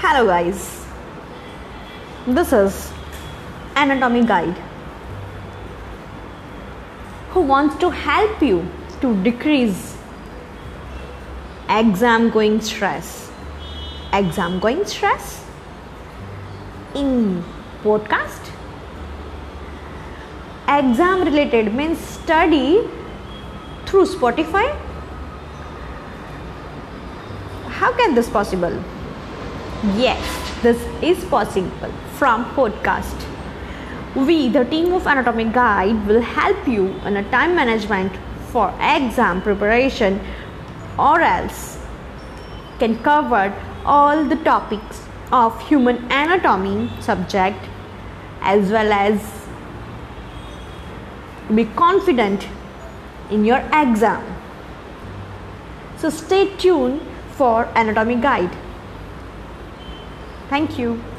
Hello, guys. This is Anatomy Guide who wants to help you to decrease exam going stress. Exam going stress in podcast. Exam related means study through Spotify. How can this possible? Yes, this is possible from podcast. We, the team of Anatomy Guide, will help you in a time management for exam preparation or else can cover all the topics of human anatomy subject as well as be confident in your exam. So stay tuned for Anatomy Guide. Thank you.